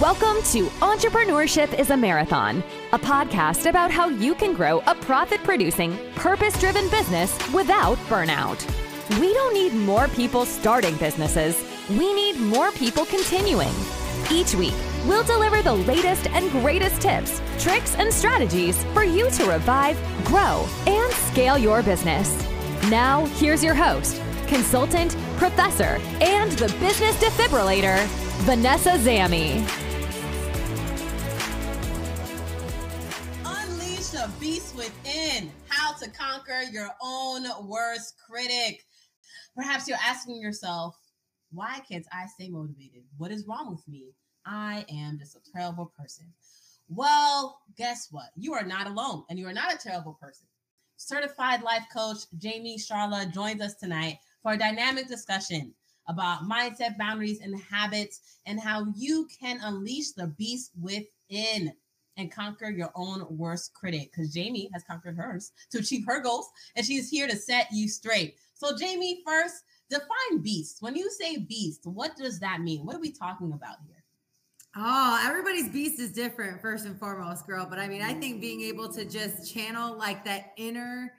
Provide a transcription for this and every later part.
Welcome to Entrepreneurship is a Marathon, a podcast about how you can grow a profit producing, purpose driven business without burnout. We don't need more people starting businesses, we need more people continuing. Each week, we'll deliver the latest and greatest tips, tricks, and strategies for you to revive, grow, and scale your business. Now, here's your host, consultant, professor, and the business defibrillator, Vanessa Zamy. Beast within. How to conquer your own worst critic. Perhaps you're asking yourself, why can't I stay motivated? What is wrong with me? I am just a terrible person. Well, guess what? You are not alone and you are not a terrible person. Certified life coach Jayme Shiarla joins us tonight for a dynamic discussion about mindset, boundaries, and habits, and how you can unleash the beast within and conquer your own worst critic. Because Jayme has conquered hers to achieve her goals, and she's here to set you straight. So, Jayme, first, define beast. When you say beast, what does that mean? What are we talking about here? Oh, everybody's beast is different, first and foremost, girl. But I mean, I think being able to just channel like that inner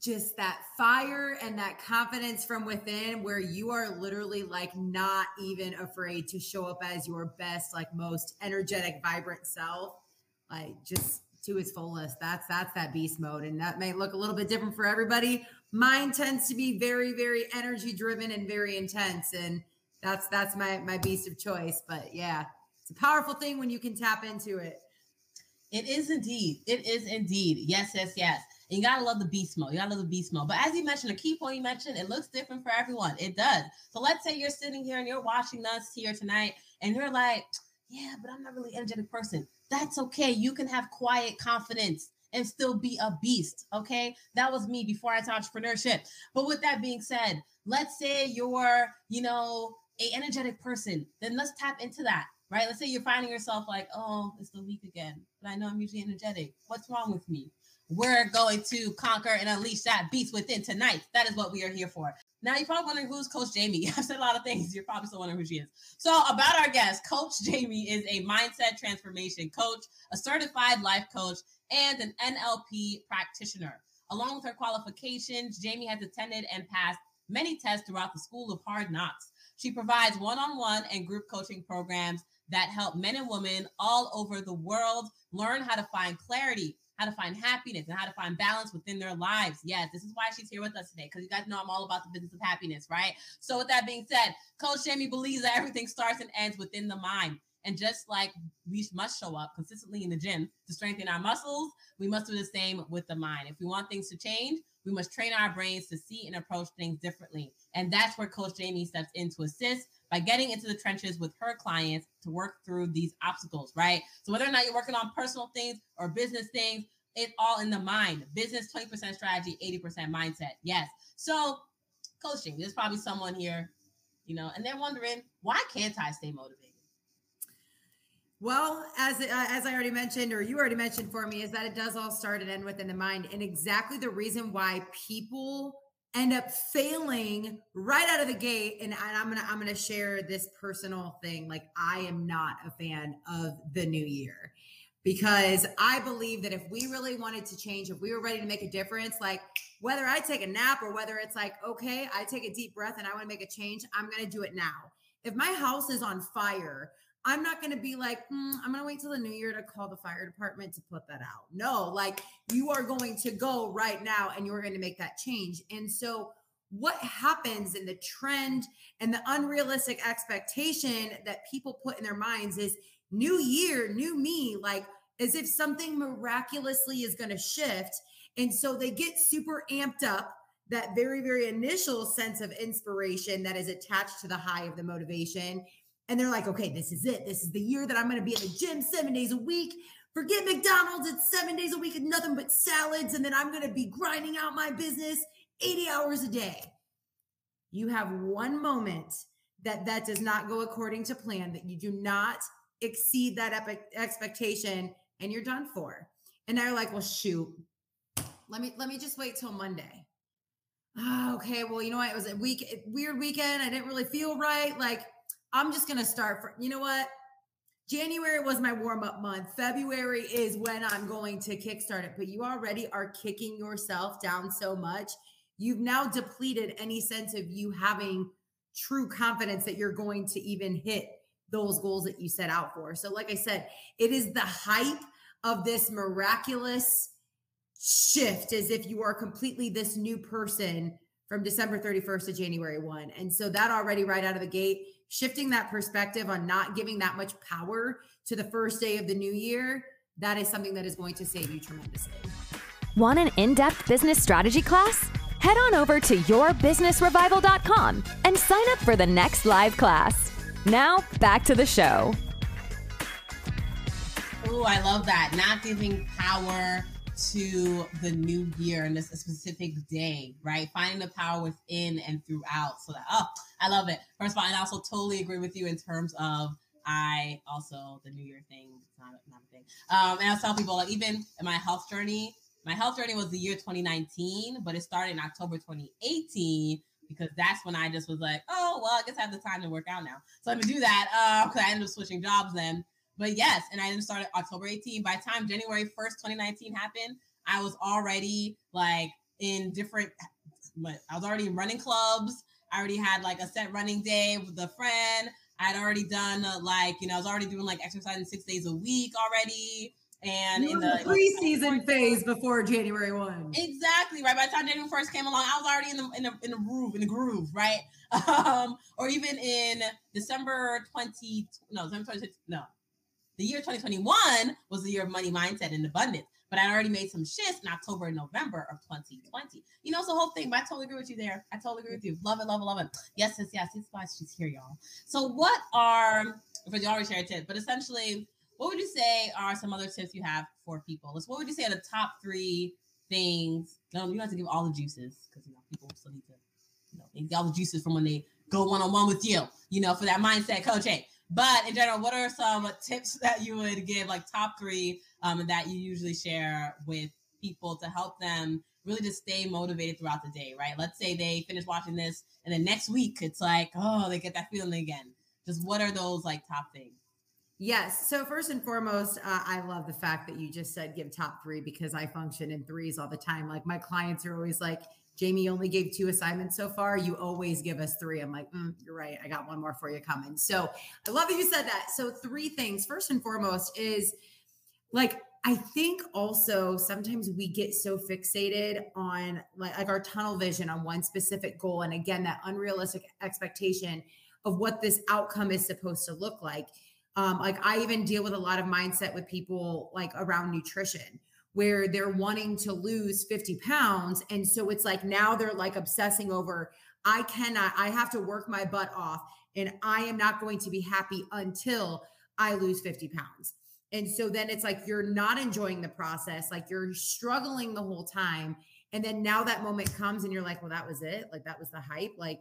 just that fire and that confidence from within where you are literally like not even afraid to show up as your best like most energetic vibrant self like just to its fullest that's that's that beast mode and that may look a little bit different for everybody mine tends to be very very energy driven and very intense and that's that's my my beast of choice but yeah it's a powerful thing when you can tap into it it is indeed it is indeed yes yes yes and you gotta love the beast mode. You gotta love the beast mode. But as you mentioned, a key point you mentioned, it looks different for everyone. It does. So let's say you're sitting here and you're watching us here tonight, and you're like, yeah, but I'm not really energetic person. That's okay. You can have quiet confidence and still be a beast. Okay. That was me before I taught entrepreneurship. But with that being said, let's say you're, you know, a energetic person, then let's tap into that. Right. Let's say you're finding yourself like, oh, it's the week again, but I know I'm usually energetic. What's wrong with me? we're going to conquer and unleash that beast within tonight. That is what we are here for. Now, you're probably wondering who's Coach Jayme. I've said a lot of things. You're probably still wondering who she is. So, about our guest, Coach Jayme is a mindset transformation coach, a certified life coach, and an NLP practitioner. Along with her qualifications, Jayme has attended and passed many tests throughout the School of Hard Knocks. She provides one on one and group coaching programs that help men and women all over the world learn how to find clarity how to find happiness and how to find balance within their lives. Yes, this is why she's here with us today because you guys know I'm all about the business of happiness, right? So, with that being said, Coach Jayme believes that everything starts and ends within the mind. And just like we must show up consistently in the gym to strengthen our muscles, we must do the same with the mind. If we want things to change, we must train our brains to see and approach things differently. And that's where Coach Jayme steps in to assist by getting into the trenches with her clients to work through these obstacles, right? So whether or not you're working on personal things or business things, it's all in the mind. Business 20% strategy, 80% mindset. Yes. So coaching, there's probably someone here, you know, and they're wondering, why can't I stay motivated? Well, as uh, as I already mentioned, or you already mentioned for me, is that it does all start and end within the mind, and exactly the reason why people end up failing right out of the gate. And, I'm gonna I'm gonna share this personal thing. Like I am not a fan of the new year because I believe that if we really wanted to change, if we were ready to make a difference, like whether I take a nap or whether it's like, okay, I take a deep breath and I want to make a change, I'm to do it now. If my house is on fire, I'm not going to be like, mm, I'm going to wait till the new year to call the fire department to put that out. No, like you are going to go right now and you're going to make that change. And so, what happens in the trend and the unrealistic expectation that people put in their minds is new year, new me, like as if something miraculously is going to shift. And so they get super amped up that very, very initial sense of inspiration that is attached to the high of the motivation. And they're like, okay, this is it. This is the year that I'm going to be in the gym seven days a week. Forget McDonald's. It's seven days a week and nothing but salads. And then I'm going to be grinding out my business 80 hours a day. You have one moment that that does not go according to plan, that you do not exceed that epic expectation and you're done for. And they're like, well, shoot, let me let me just wait till Monday. Oh, okay. Well, you know what? It was a week weird weekend. I didn't really feel right. Like, I'm just gonna start for you know what? January was my warm up month. February is when I'm going to kickstart it. But you already are kicking yourself down so much. You've now depleted any sense of you having true confidence that you're going to even hit those goals that you set out for. So, like I said, it is the hype of this miraculous shift as if you are completely this new person from December 31st to January 1. And so that already right out of the gate, shifting that perspective on not giving that much power to the first day of the new year, that is something that is going to save you tremendously. Want an in depth business strategy class? Head on over to yourbusinessrevival.com and sign up for the next live class. Now, back to the show. Oh, I love that. Not giving power to the new year and this specific day, right? Finding the power within and throughout. So that, oh, I love it. First of all, I also totally agree with you in terms of I also the New Year thing, It's not, not a thing. Um, and I tell people like even in my health journey, my health journey was the year 2019, but it started in October 2018 because that's when I just was like, oh well, I guess I have the time to work out now. So let me do that because uh, I ended up switching jobs then. But yes, and I didn't start October 18. By the time January 1st, 2019 happened, I was already like in different. I was already running clubs. I already had like a set running day with a friend. I'd already done uh, like you know I was already doing like exercising six days a week already. And in the, preseason like, phase before January one. Exactly right. By the time January first came along, I was already in the in the in the groove in the groove, right? Um, or even in December twenty no December twenty no the year 2021 was the year of money mindset and abundance, but I already made some shifts in October and November of 2020. You know, it's the whole thing, but I totally agree with you there. I totally agree with you. Love it, love it, love it. Yes, yes, yes. That's why she's here, y'all. So, what are, for you already shared tips, but essentially, what would you say are some other tips you have for people? What would you say are the top three things? No, you don't have to give all the juices because you know people still need to, you know, get all the juices from when they go one on one with you, you know, for that mindset coaching. But in general, what are some tips that you would give, like top three, um, that you usually share with people to help them really just stay motivated throughout the day, right? Let's say they finish watching this and then next week it's like, oh, they get that feeling again. Just what are those like top things? Yes. So first and foremost, uh, I love the fact that you just said give top three because I function in threes all the time. Like my clients are always like, Jayme only gave two assignments so far. You always give us three. I'm like, mm, you're right. I got one more for you coming. So I love that you said that. So, three things. First and foremost is like, I think also sometimes we get so fixated on like, like our tunnel vision on one specific goal. And again, that unrealistic expectation of what this outcome is supposed to look like. Um, like I even deal with a lot of mindset with people like around nutrition where they're wanting to lose 50 pounds. And so it's like now they're like obsessing over, I cannot, I have to work my butt off and I am not going to be happy until I lose 50 pounds. And so then it's like you're not enjoying the process, like you're struggling the whole time. And then now that moment comes and you're like, well, that was it. Like that was the hype. Like,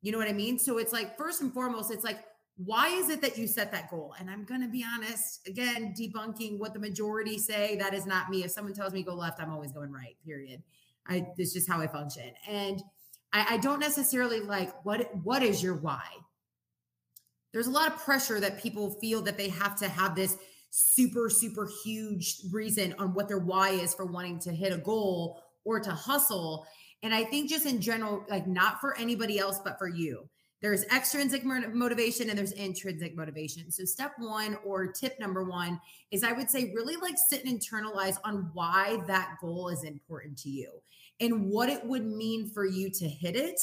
you know what I mean? So it's like, first and foremost, it's like, why is it that you set that goal? And I'm going to be honest, again, debunking what the majority say. That is not me. If someone tells me go left, I'm always going right, period. I, it's just how I function. And I, I don't necessarily like what, what is your why? There's a lot of pressure that people feel that they have to have this super, super huge reason on what their why is for wanting to hit a goal or to hustle. And I think just in general, like not for anybody else, but for you there's extrinsic motivation and there's intrinsic motivation. So, step one or tip number one is I would say really like sit and internalize on why that goal is important to you and what it would mean for you to hit it.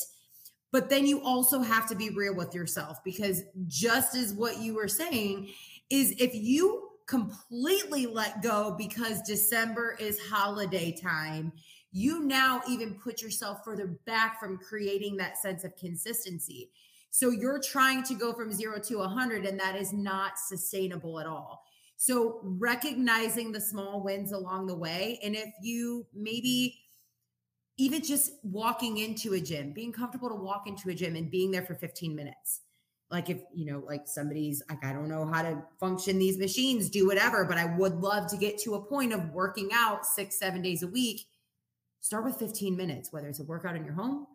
But then you also have to be real with yourself because just as what you were saying is if you completely let go because December is holiday time, you now even put yourself further back from creating that sense of consistency. So you're trying to go from zero to 100, and that is not sustainable at all. So recognizing the small wins along the way. And if you maybe even just walking into a gym, being comfortable to walk into a gym and being there for 15 minutes. Like if, you know, like somebody's like, I don't know how to function these machines, do whatever, but I would love to get to a point of working out six, seven days a week. Start with 15 minutes, whether it's a workout in your home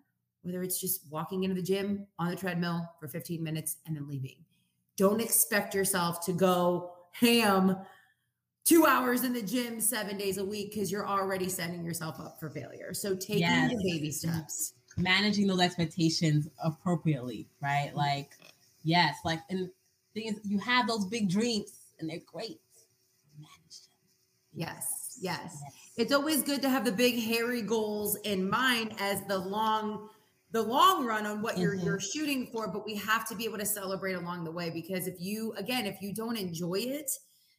whether it's just walking into the gym on the treadmill for 15 minutes and then leaving. don't expect yourself to go ham two hours in the gym seven days a week because you're already setting yourself up for failure. So taking yes. the baby steps. Managing those expectations appropriately, right? Like, yes, like and things you have those big dreams and they're great. Manage them. Yes, yes. It's always good to have the big hairy goals in mind as the long the long run on what you're mm-hmm. you're shooting for, but we have to be able to celebrate along the way because if you again, if you don't enjoy it,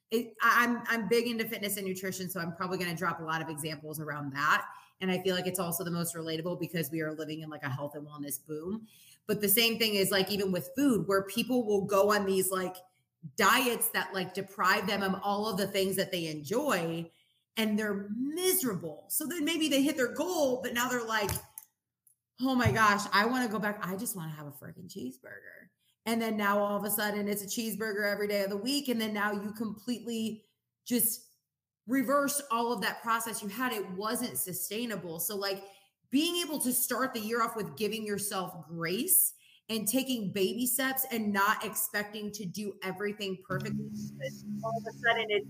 it, I'm I'm big into fitness and nutrition, so I'm probably going to drop a lot of examples around that. And I feel like it's also the most relatable because we are living in like a health and wellness boom. But the same thing is like even with food, where people will go on these like diets that like deprive them of all of the things that they enjoy, and they're miserable. So then maybe they hit their goal, but now they're like, oh my gosh, I want to go back. I just want to have a freaking cheeseburger. And then now all of a sudden it's a cheeseburger every day of the week. And then now you completely just reverse all of that process you had. It wasn't sustainable. So, like being able to start the year off with giving yourself grace and taking baby steps and not expecting to do everything perfectly. All of a sudden it's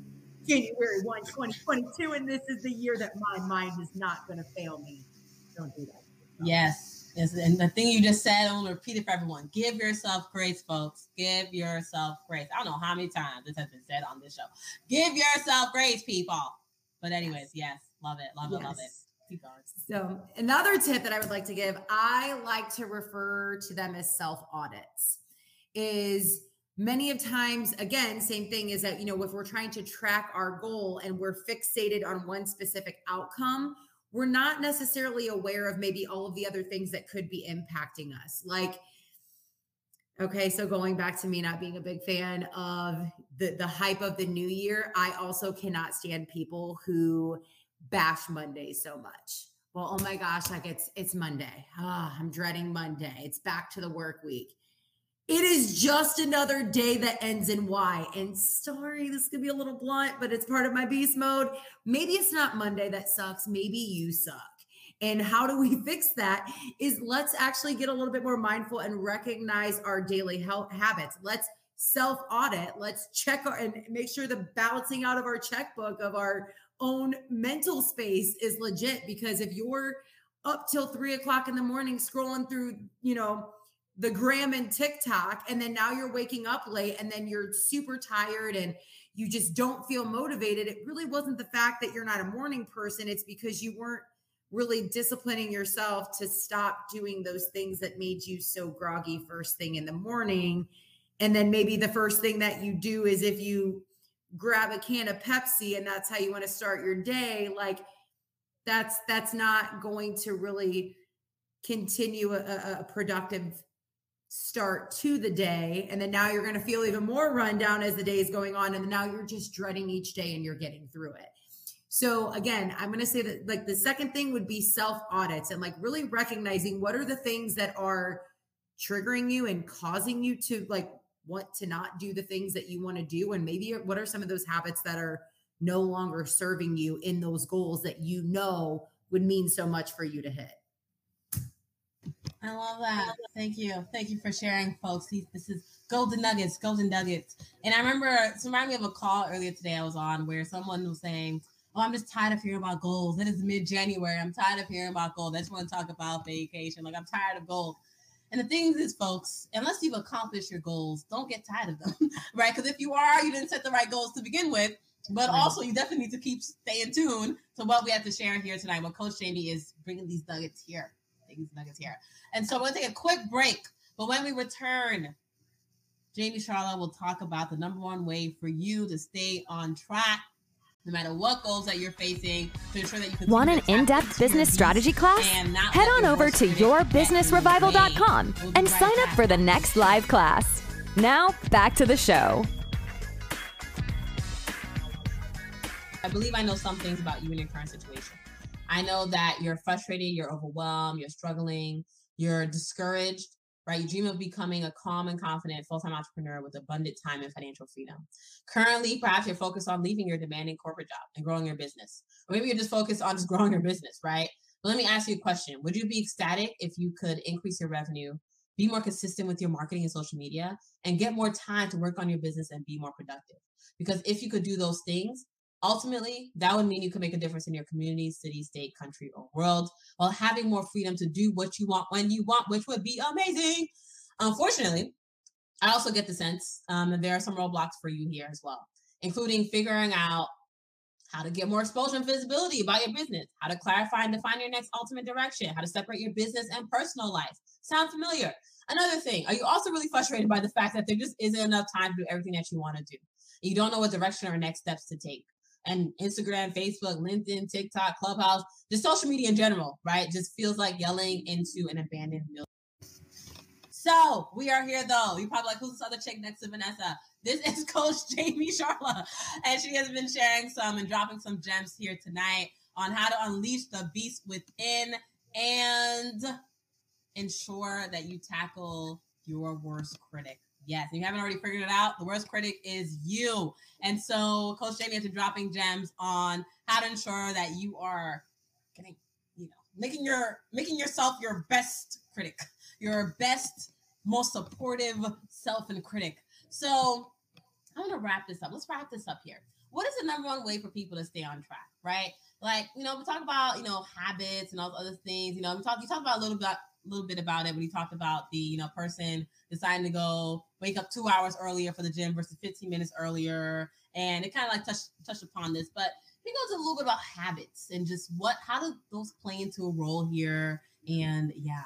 January 1, 2022, and this is the year that my mind is not going to fail me. Don't do that. Yes yes. and the thing you just said, I'm gonna repeat it for everyone. Give yourself grace, folks. Give yourself grace. I don't know how many times this has been said on this show. Give yourself grace, people. But anyways, yes, love it, love it, love it. Keep going. So another tip that I would like to give, I like to refer to them as self audits. Is many of times again same thing is that you know if we're trying to track our goal and we're fixated on one specific outcome we're not necessarily aware of maybe all of the other things that could be impacting us. Like, okay, so going back to me not being a big fan of the, the hype of the new year, I also cannot stand people who bash Monday so much. Well, oh my gosh, like it's it's Monday. Oh, I'm dreading Monday. It's back to the work week. It is just another day that ends in Y. And sorry, this could be a little blunt, but it's part of my beast mode. Maybe it's not Monday that sucks. Maybe you suck. And how do we fix that? Is let's actually get a little bit more mindful and recognize our daily health habits. Let's self audit. Let's check our, and make sure the balancing out of our checkbook of our own mental space is legit. Because if you're up till three o'clock in the morning scrolling through, you know, the gram and TikTok, and then now you're waking up late and then you're super tired and you just don't feel motivated. It really wasn't the fact that you're not a morning person, it's because you weren't really disciplining yourself to stop doing those things that made you so groggy first thing in the morning. And then maybe the first thing that you do is if you grab a can of Pepsi and that's how you want to start your day, like that's that's not going to really continue a, a productive start to the day and then now you're going to feel even more run down as the day is going on and now you're just dreading each day and you're getting through it. So again i'm going to say that like the second thing would be self audits and like really recognizing what are the things that are triggering you and causing you to like want to not do the things that you want to do and maybe what are some of those habits that are no longer serving you in those goals that you know would mean so much for you to hit I love that. Thank you. Thank you for sharing, folks. This is Golden Nuggets, Golden Nuggets. And I remember, it reminded me of a call earlier today I was on where someone was saying, Oh, I'm just tired of hearing about goals. It is mid January. I'm tired of hearing about goals. I just want to talk about vacation. Like, I'm tired of goals. And the thing is, folks, unless you've accomplished your goals, don't get tired of them, right? Because if you are, you didn't set the right goals to begin with. But also, you definitely need to keep staying tuned to what we have to share here tonight. What Coach Jayme is bringing these nuggets here these nuggets here. And so we'll take a quick break. But when we return, Jayme Shiarla will talk about the number one way for you to stay on track no matter what goals that you're facing to ensure that you can want an in-depth business strategy class head on over to yourbusinessrevival.com and sign up for the next live class now back to the show i believe i know some things about you in your current situation I know that you're frustrated, you're overwhelmed, you're struggling, you're discouraged, right? You dream of becoming a calm and confident full time entrepreneur with abundant time and financial freedom. Currently, perhaps you're focused on leaving your demanding corporate job and growing your business. Or maybe you're just focused on just growing your business, right? But let me ask you a question Would you be ecstatic if you could increase your revenue be more consistent with your marketing and social media, and get more time to work on your business and be more productive. Because if you could do those things, ultimately that would mean you could make a difference in your community, city, state, country, or world while having more freedom to do what you want when you want, which would be amazing. Unfortunately, I also get the sense um, that there are some roadblocks for you here as well, including figuring out how to get more exposure and visibility about your business, how to clarify and define your next ultimate direction, how to separate your business and personal life. Sound familiar? Another thing, are you also really frustrated by the fact that there just isn't enough time to do everything that you want to do? You don't know what direction or next steps to take. And Instagram, Facebook, LinkedIn, TikTok, Clubhouse, just social media in general, right? Just feels like yelling into an abandoned mill. So we are here though. You're probably like, who's this other chick next to Vanessa? This is Coach Jayme Shiarla, and she has been sharing some and dropping some gems here tonight on how to unleash the beast within and ensure that you tackle your worst critic. Yes, you haven't already figured it out, the worst critic is you. And so Coach Jamie has been dropping gems on how to ensure that you are getting, you know, making your making yourself your best critic, your best most supportive self and critic. So I'm gonna wrap this up. Let's wrap this up here. What is the number one way for people to stay on track, right? Like, you know, we talk about, you know, habits and all the other things. You know, we talk you talk about a little bit a little bit about it when he talked about the, you know, person deciding to go wake up two hours earlier for the gym versus 15 minutes earlier. And it kind of like touched touched upon this, but he goes a little bit about habits and just what how do those play into a role here? And yeah.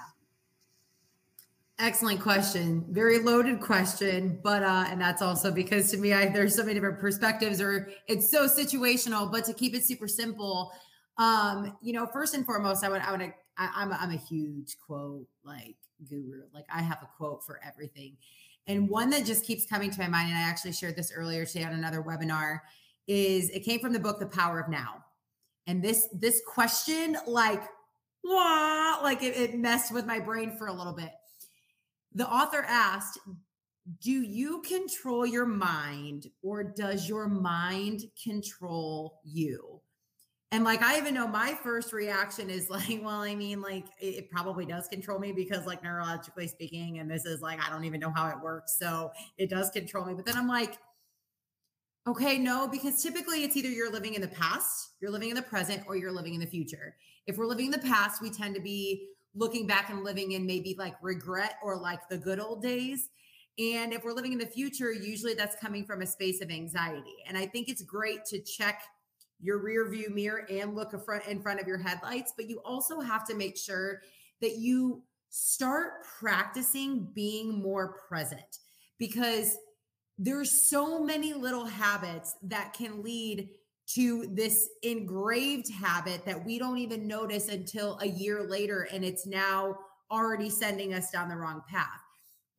Excellent question. Very loaded question, but uh and that's also because to me I there's so many different perspectives or it's so situational, but to keep it super simple, um you know, first and foremost I would I want I'm a, I'm a huge quote like guru. Like I have a quote for everything. And one that just keeps coming to my mind and I actually shared this earlier today on another webinar is it came from the book The Power of Now. And this this question like wah, like it, it messed with my brain for a little bit the author asked, Do you control your mind or does your mind control you? And like, I even know my first reaction is like, well, I mean, like, it, probably does control me because, like, neurologically speaking, and this is like, I don't even know how it works. So it does control me. But then I'm like, okay, no, because typically it's either you're living in the past, you're living in the present, or you're living in the future. If we're living in the past, we tend to be looking back and living in maybe like regret or like the good old days. And if we're living in the future, usually that's coming from a space of anxiety. And I think it's great to check your rear view mirror and look in front of your headlights, but you also have to make sure that you start practicing being more present because there's so many little habits that can lead to this engraved habit that we don't even notice until a year later and it's now already sending us down the wrong path.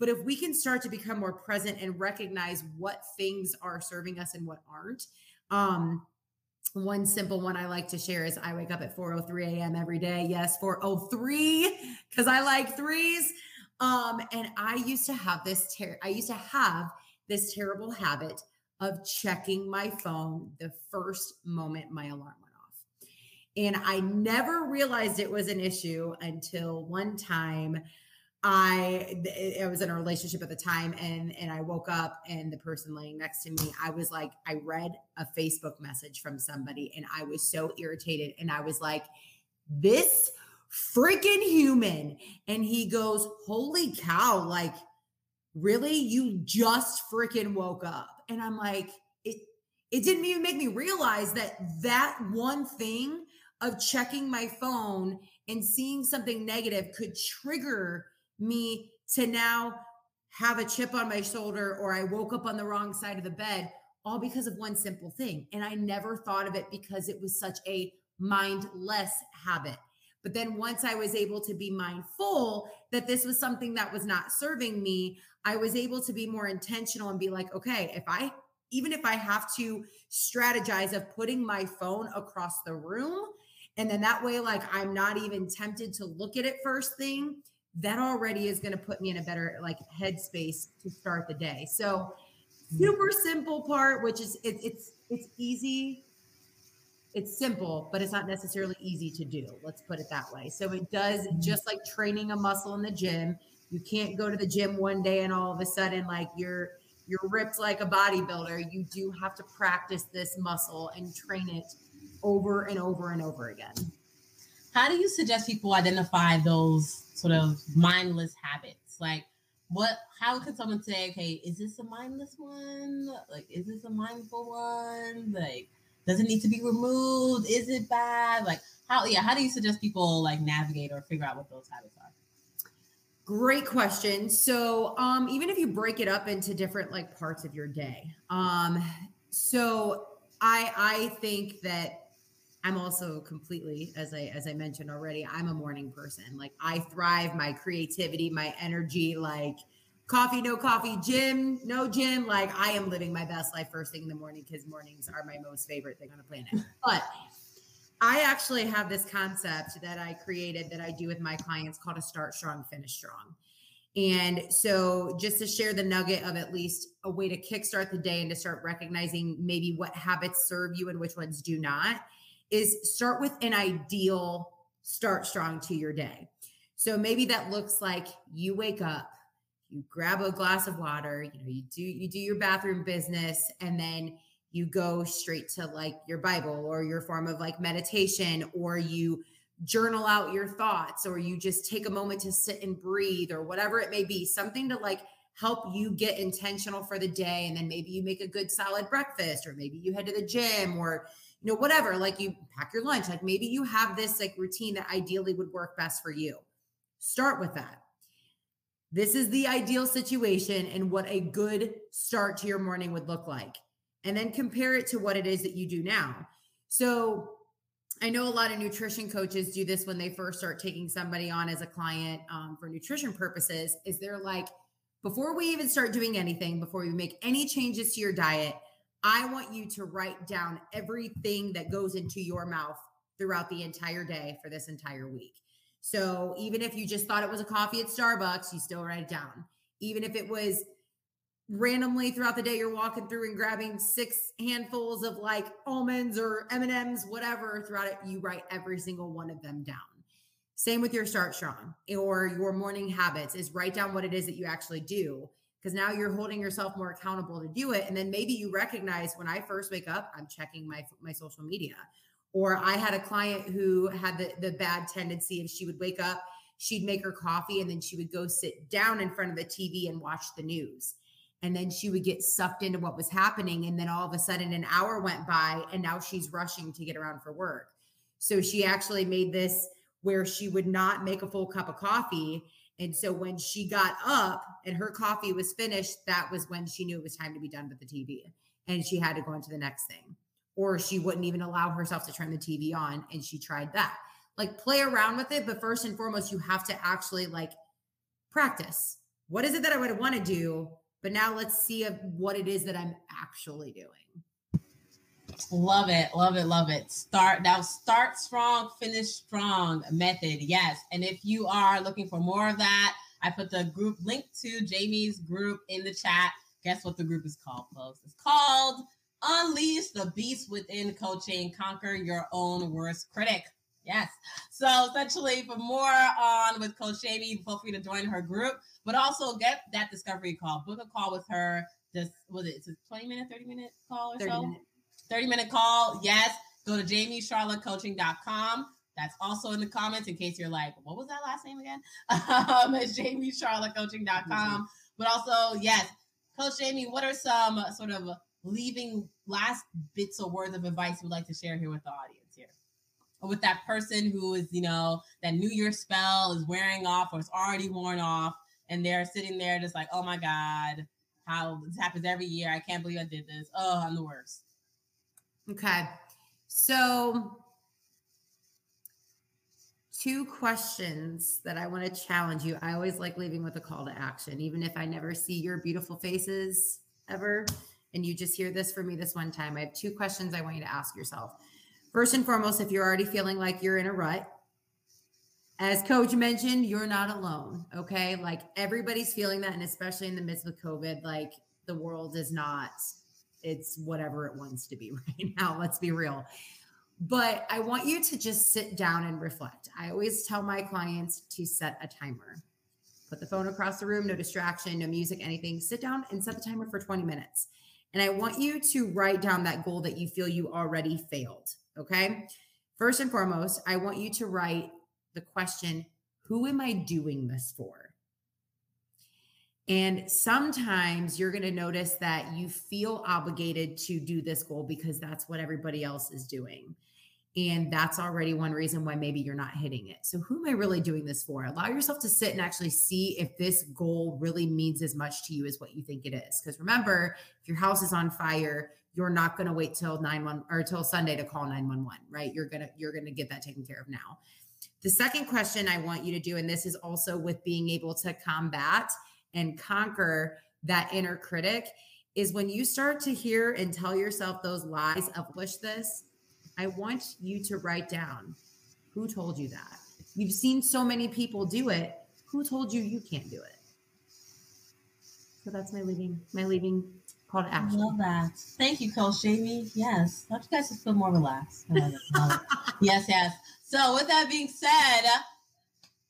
But if we can start to become more present and recognize what things are serving us and what aren't, um, one simple one I like to share is I wake up at 4:03 a.m. every day. Yes, 4:03 because I like threes. Um, and I used to have this ter- I used to have this terrible habit of checking my phone the first moment my alarm went off. And I never realized it was an issue until one time I I was in a relationship at the time and and I woke up and the person laying next to me I was like I read a Facebook message from somebody and I was so irritated and I was like this freaking human. And he goes holy cow like really? You just freaking woke up. And I'm like, it it didn't even make me realize that that one thing of checking my phone and seeing something negative could trigger me to now have a chip on my shoulder or I woke up on the wrong side of the bed all because of one simple thing. And I never thought of it because it was such a mindless habit. But then once I was able to be mindful that this was something that was not serving me, I was able to be more intentional and be like, okay, if I, even if I have to strategize of putting my phone across the room, and then that way, like I'm not even tempted to look at it first thing, that already is going to put me in a better like headspace to start the day. So, super simple part, which is it, it's it's easy it's simple, but it's not necessarily easy to do. Let's put it that way. So it does mm-hmm. just like training a muscle in the gym. You can't go to the gym one day and all of a sudden like you're you're ripped like a bodybuilder. You do have to practice this muscle and train it over and over and over again. How do you suggest people identify those sort of mindless habits? Like what how could someone say, okay, is this a mindless one? Like, is this a mindful one? Like, does it need to be removed? Is it bad? Like, how yeah, how do you suggest people like navigate or figure out what those habits are? Great question. So, um, even if you break it up into different like parts of your day, um, so I I think that I'm also completely, as I as I mentioned already, I'm a morning person. Like I thrive, my creativity, my energy, like coffee, no coffee, gym, no gym. Like I am living my best life first thing in the morning because mornings are my most favorite thing on the planet. But I actually have this concept that I created that I do with my clients called a start strong, finish strong. And so, just to share the nugget of at least a way to kickstart the day and to start recognizing maybe what habits serve you and which ones do not, is start with an ideal start strong to your day. So, maybe that looks like you wake up, you grab a glass of water, you know, you do you do your bathroom business, and then you go straight to like your Bible or your form of like meditation, or you journal out your thoughts, or you just take a moment to sit and breathe, or whatever it may be, something to like help you get intentional for the day. And then maybe you make a good solid breakfast, or maybe you head to the gym, or you know, whatever, like you pack your lunch, like maybe you have this like routine that ideally would work best for you. Start with that. This is the ideal situation and what a good start to your morning would look like and then compare it to what it is that you do now. So I know a lot of nutrition coaches do this when they first start taking somebody on as a client um, for nutrition purposes. Is they're like, before we even start doing anything, before we make any changes to your diet, I want you to write down everything that goes into your mouth throughout the entire day for this entire week. So even if you just thought it was a coffee at Starbucks, you still write it down. Even if it was randomly throughout the day you're walking through and grabbing six handfuls of like almonds or m&ms whatever throughout it you write every single one of them down same with your start strong or your morning habits is write down what it is that you actually do because now you're holding yourself more accountable to do it. And then maybe you recognize when i first wake up i'm checking my my social media. Or i had a client who had the, the bad tendency if she would wake up she'd make her coffee and then she would go sit down in front of the tv and watch the news. And then she would get sucked into what was happening and then all of a sudden an hour went by and now she's rushing to get around for work. So she actually made this where she would not make a full cup of coffee and so when she got up and her coffee was finished that was when she knew it was time to be done with the tv and she had to go into the next thing. Or she wouldn't even allow herself to turn the tv on and she tried that. Like play around with it but first and foremost you have to actually like practice. What is it that i would want to do? But now let's see what it is that I'm actually doing. Love it, love it, love it. Start now, start strong, finish strong method. Yes. And if you are looking for more of that, I put the group link to Jayme's group in the chat. Guess what the group is called, folks? It's called Unleash the Beast Within Coaching, Conquer Your Own Worst Critic. Yes. So essentially, for more on with Coach Jayme, feel free to join her group, but also get that discovery call. Book a call with her. Just was it? It's a 20 minute, 30 minute call or 30 so? Minute. 30 minute call. Yes. Go to jamiecharlottecoaching.com. That's also in the comments in case you're like, what was that last name again? Um, it's jamiecharlottecoaching.com. Mm-hmm. But also, yes, Coach Jayme, what are some sort of leaving last bits or words of advice you would like to share here with the audience? Here? Or with that person who is, you know, that New Year spell is wearing off or it's already worn off, and they're sitting there just like, oh my God, how this happens every year. I can't believe I did this. Oh, I'm the worst. Okay. So, two questions that I want to challenge you. I always like leaving with a call to action, even if I never see your beautiful faces ever. And you just hear this for me this one time. I have two questions I want you to ask yourself. First and foremost, if you're already feeling like you're in a rut, as coach mentioned, you're not alone. Okay. Like everybody's feeling that. And especially in the midst of COVID, like the world is not, it's whatever it wants to be right now. Let's be real. But I want you to just sit down and reflect. I always tell my clients to set a timer. Put the phone across the room, no distraction, no music, anything. Sit down and set the timer for 20 minutes. And I want you to write down that goal that you feel you already failed. Okay. First and foremost, I want you to write the question Who am I doing this for? And sometimes you're going to notice that you feel obligated to do this goal because that's what everybody else is doing. And that's already one reason why maybe you're not hitting it. So, who am I really doing this for? Allow yourself to sit and actually see if this goal really means as much to you as what you think it is. Because remember, if your house is on fire, you're not going to wait till 911 or till Sunday to call 911, right? You're going to you're going to get that taken care of now. The second question I want you to do and this is also with being able to combat and conquer that inner critic is when you start to hear and tell yourself those lies of push this, I want you to write down who told you that. You've seen so many people do it. Who told you you can't do it? So that's my leaving my leaving call to action. I love that. Thank you, Coach Jayme. Yes. I want you guys to feel more relaxed. Love it. Love it. yes, yes. So with that being said,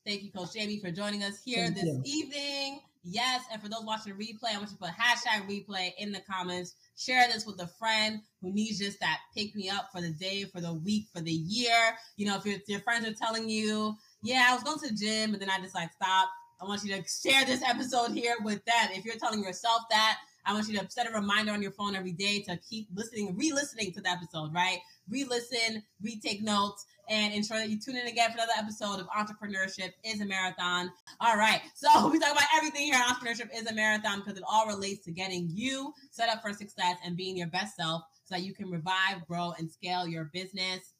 thank you, Coach Jayme, for joining us here thank this you. evening. Yes, and for those watching the replay, I want you to put hashtag replay in the comments. Share this with a friend who needs just that pick me up for the day, for the week, for the year. You know, if your, your friends are telling you, yeah, I was going to the gym, but then I just like stop. I want you to share this episode here with that. If you're telling yourself that, I want you to set a reminder on your phone every day to keep listening, re-listening to the episode, right? Re-listen, retake notes, and ensure that you tune in again for another episode of Entrepreneurship is a Marathon. All right. So we talk about everything here Entrepreneurship is a Marathon because it all relates to getting you set up for success and being your best self so that you can revive, grow, and scale your business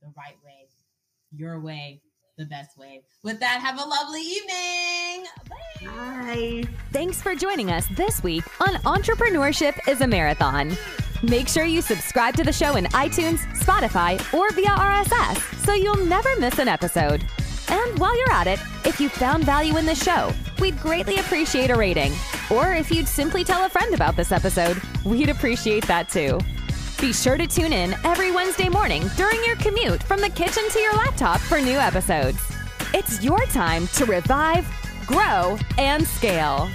the right way, your way, the best way. With that, have a lovely evening. Bye. Bye. Thanks for joining us this week on Entrepreneurship is a Marathon. Make sure you subscribe to the show in iTunes, Spotify, or via RSS so you'll never miss an episode. And while you're at it, if you found value in the show, we'd greatly appreciate a rating. Or if you'd simply tell a friend about this episode, we'd appreciate that too. Be sure to tune in every Wednesday morning during your commute from the kitchen to your laptop for new episodes. It's your time to revive, grow, and scale.